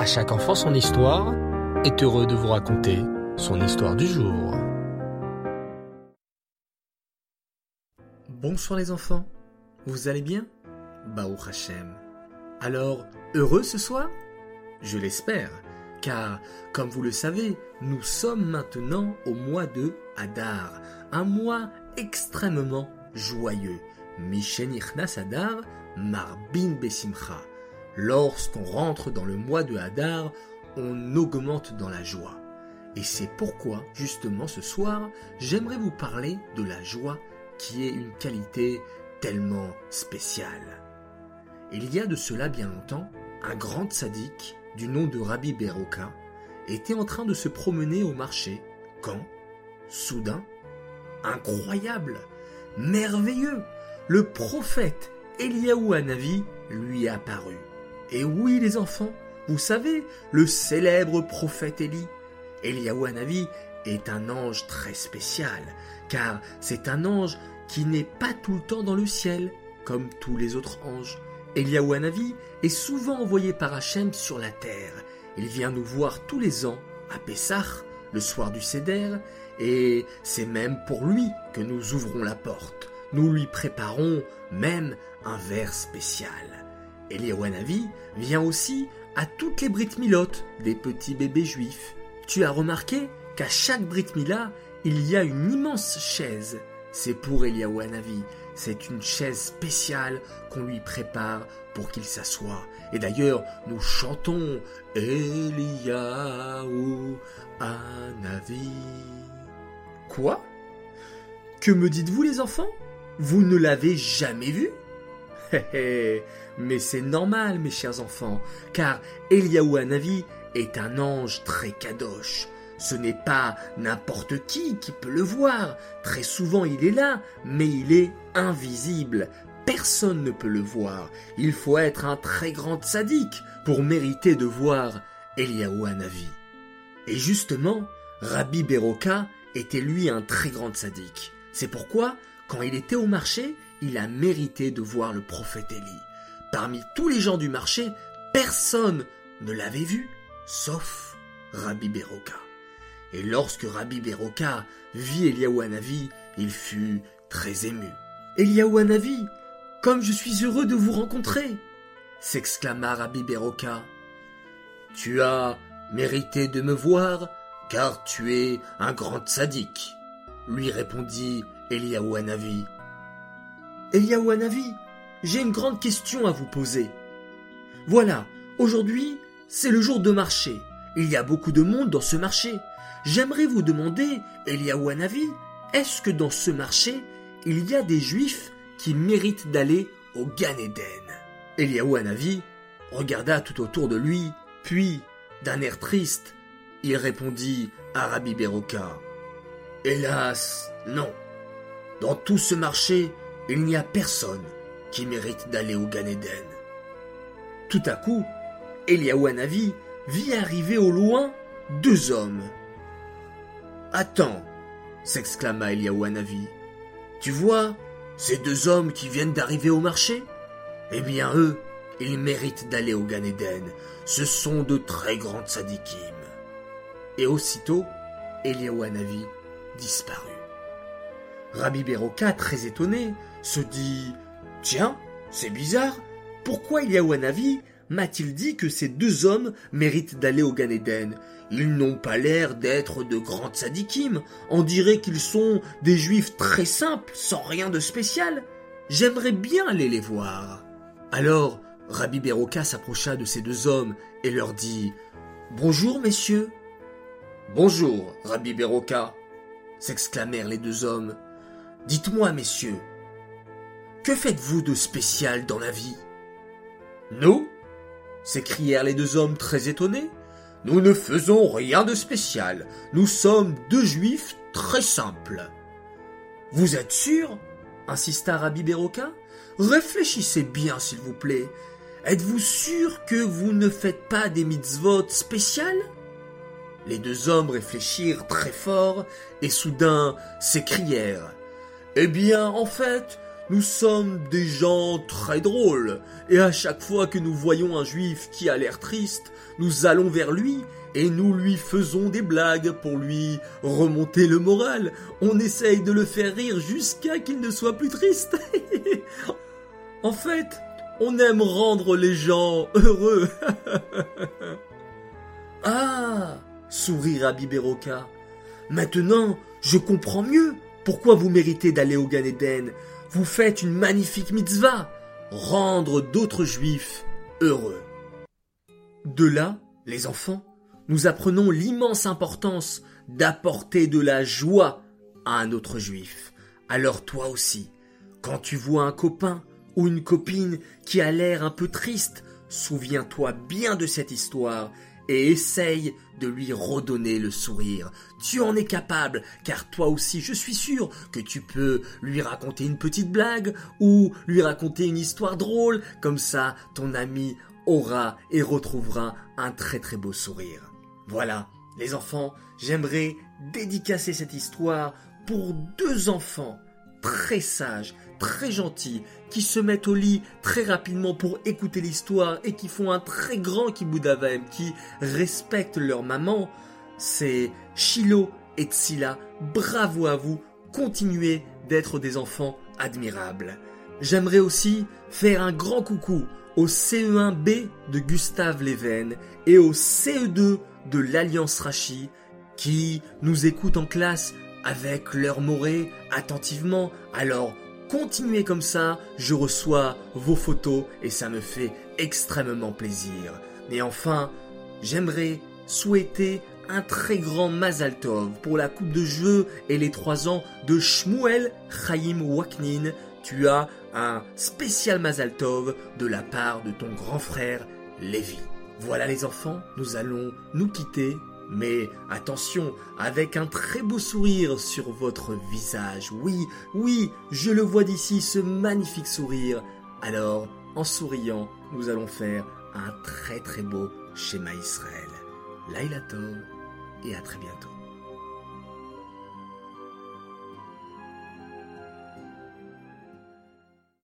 À chaque enfant son histoire est heureux de vous raconter son histoire du jour. Bonsoir les enfants, vous allez bien? Baou Hachem. Alors, heureux ce soir? Je l'espère, car, comme vous le savez, nous sommes maintenant au mois de Hadar, un mois extrêmement joyeux. Mishenichnas Hadar, Marbin Besimcha. Lorsqu'on rentre dans le mois de Hadar, on augmente dans la joie. Et c'est pourquoi, justement ce soir, j'aimerais vous parler de la joie qui est une qualité tellement spéciale. Il y a de cela bien longtemps, un grand sadique du nom de Rabbi Beroka était en train de se promener au marché quand, soudain, incroyable, merveilleux, le prophète Eliaou Hanavi lui apparut. Et oui, les enfants, vous savez, le célèbre prophète Élie. Eliaou Hanavi est un ange très spécial, car c'est un ange qui n'est pas tout le temps dans le ciel, comme tous les autres anges. Eliaou Hanavi est souvent envoyé par Hachem sur la terre. Il vient nous voir tous les ans à Pessah, le soir du Seder, et c'est même pour lui que nous ouvrons la porte. Nous lui préparons même un verre spécial. Eliaou Hanavi vient aussi à toutes les Brit Milotes des petits bébés juifs. Tu as remarqué qu'à chaque Brit Mila, il y a une immense chaise. C'est pour Eliaou Hanavi. C'est une chaise spéciale qu'on lui prépare pour qu'il s'assoie. Et d'ailleurs, nous chantons Eliaou Hanavi. Quoi? Que me dites-vous les enfants? Vous ne l'avez jamais vu? Mais c'est normal, mes chers enfants, car Eliaou Hanavi est un ange très kadosh. Ce n'est pas n'importe qui qui peut le voir. Très souvent il est là, mais il est invisible. Personne ne peut le voir. Il faut être un très grand sadique pour mériter de voir Eliaou Hanavi. Et justement, Rabbi Beroka était lui un très grand sadique. C'est pourquoi, quand il était au marché, il a mérité de voir le prophète Élie. Parmi tous les gens du marché, personne ne l'avait vu, sauf Rabbi Beroka. Et lorsque Rabbi Beroka vit Eliaou Hanavi, il fut très ému. Eliaou Hanavi, comme je suis heureux de vous rencontrer s'exclama Rabbi Beroka. Tu as mérité de me voir, car tu es un grand sadique, lui répondit Eliaou Hanavi. Eliaou Hanavi, j'ai une grande question à vous poser. Voilà, aujourd'hui, c'est le jour de marché. Il y a beaucoup de monde dans ce marché. J'aimerais vous demander, Eliaou Hanavi, est-ce que dans ce marché, il y a des juifs qui méritent d'aller au Gan Eden? Hanavi regarda tout autour de lui, puis, d'un air triste, il répondit à Rabbi Beroka. Hélas, non. Dans tout ce marché, il n'y a personne qui mérite d'aller au Gan Eden. Tout à coup, Eliaou Hanavi vit arriver au loin deux hommes. Attends, s'exclama Eliaou Hanavi. Tu vois, ces deux hommes qui viennent d'arriver au marché? Eh bien, eux, ils méritent d'aller au Gan Eden. Ce sont de très grandes sadikim. Et aussitôt, Eliaou Hanavi disparut. Rabbi Beroka, très étonné, se dit Tiens, c'est bizarre. Pourquoi Eliaou Hanavi m'a-t-il dit que ces deux hommes méritent d'aller au Gan Eden? Ils n'ont pas l'air d'être de grands sadikim. On dirait qu'ils sont des juifs très simples, sans rien de spécial. J'aimerais bien aller les voir. Alors, Rabbi Beroka s'approcha de ces deux hommes et leur dit Bonjour, messieurs. Bonjour, Rabbi Beroka, s'exclamèrent les deux hommes. Dites-moi, messieurs, que faites-vous de spécial dans la vie? Nous? s'écrièrent les deux hommes très étonnés. Nous ne faisons rien de spécial. Nous sommes deux juifs très simples. Vous êtes sûr? insista Rabbi Beroka. Réfléchissez bien, s'il vous plaît. Êtes-vous sûr que vous ne faites pas des mitzvot spéciales? Les deux hommes réfléchirent très fort et soudain s'écrièrent. Eh bien, en fait, nous sommes des gens très drôles, et à chaque fois que nous voyons un juif qui a l'air triste, nous allons vers lui et nous lui faisons des blagues pour lui remonter le moral. On essaye de le faire rire jusqu'à qu'il ne soit plus triste. en fait, on aime rendre les gens heureux. ah sourit Rabbi Beroka. Maintenant, je comprends mieux pourquoi vous méritez d'aller au Gan Eden? Vous faites une magnifique mitzvah, rendre d'autres juifs heureux. De là, les enfants, nous apprenons l'immense importance d'apporter de la joie à un autre juif. Alors toi aussi, quand tu vois un copain ou une copine qui a l'air un peu triste, souviens-toi bien de cette histoire et essaye de lui redonner le sourire. Tu en es capable, car toi aussi je suis sûr que tu peux lui raconter une petite blague ou lui raconter une histoire drôle, comme ça ton ami aura et retrouvera un très très beau sourire. Voilà, les enfants, j'aimerais dédicacer cette histoire pour deux enfants très sages, très gentils, qui se mettent au lit très rapidement pour écouter l'histoire et qui font un très grand kiboudavem, qui respectent leur maman. C'est Chilo et Tsila, bravo à vous, continuez d'être des enfants admirables. J'aimerais aussi faire un grand coucou au CE1B de Gustave Leven et au CE2 de l'Alliance Rachi qui nous écoutent en classe avec leur morée attentivement. Alors continuez comme ça, je reçois vos photos et ça me fait extrêmement plaisir. Mais enfin, j'aimerais souhaiter un très grand Mazal Tov pour la coupe de jeu et les trois ans de Shmuel Chaim Waknin. Tu as un spécial Mazal Tov de la part de ton grand frère Lévi. Voilà les enfants, nous allons nous quitter, mais attention, avec un très beau sourire sur votre visage. Oui, oui, je le vois d'ici, ce magnifique sourire. Alors, en souriant, nous allons faire un très très beau schéma Israël. Laila et à très bientôt.